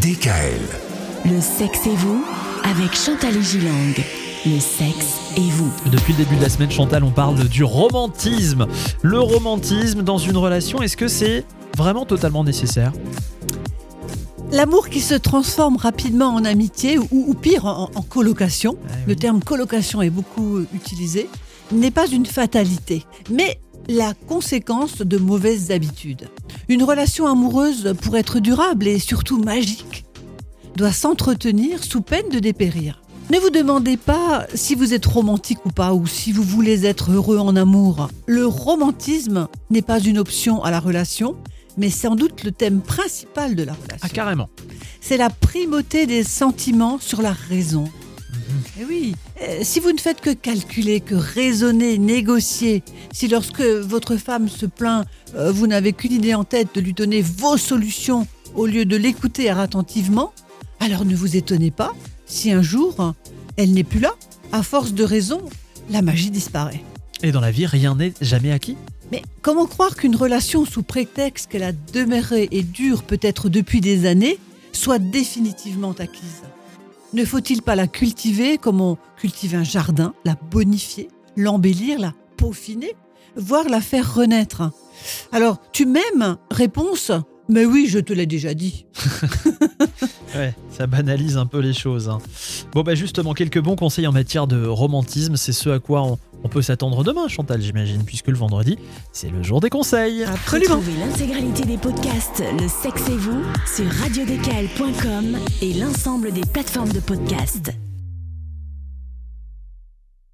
DKL. Le sexe et vous avec Chantal et Gilang. Le sexe et vous. Depuis le début de la semaine, Chantal, on parle du romantisme. Le romantisme dans une relation, est-ce que c'est vraiment totalement nécessaire? L'amour qui se transforme rapidement en amitié ou, ou pire en, en colocation, Ah oui. le terme colocation est beaucoup utilisé, n'est pas une fatalité, mais la conséquence de mauvaises habitudes. Une relation amoureuse, pour être durable et surtout magique, doit s'entretenir sous peine de dépérir. Ne vous demandez pas si vous êtes romantique ou pas, ou si vous voulez être heureux en amour. Le romantisme n'est pas une option à la relation, mais sans doute le thème principal de la relation Ah, carrément. c'est la primauté des sentiments sur la raison. Eh oui, euh, si vous ne faites que calculer, que raisonner, négocier, si lorsque votre femme se plaint, euh, vous n'avez qu'une idée en tête de lui donner vos solutions au lieu de l'écouter attentivement, alors ne vous étonnez pas si un jour elle n'est plus là. À force de raison, la magie disparaît. Et dans la vie, rien n'est jamais acquis. Mais comment croire qu'une relation sous prétexte qu'elle a demeuré et dure peut-être depuis des années soit définitivement acquise? Ne faut-il pas la cultiver comme on cultive un jardin, la bonifier, l'embellir, la peaufiner, voire la faire renaître? Alors, tu m'aimes? Réponse Mais oui, je te l'ai déjà dit. Ouais, ça banalise un peu les choses. hein. Bon, bah justement, quelques bons conseils en matière de romantisme, c'est ce à quoi on, on peut s'attendre demain, Chantal, j'imagine, puisque le vendredi, c'est le jour des conseils. Absolument. Retrouvez l'intégralité des podcasts Le sexe et vous sur radiodécal.com et l'ensemble des plateformes de podcasts.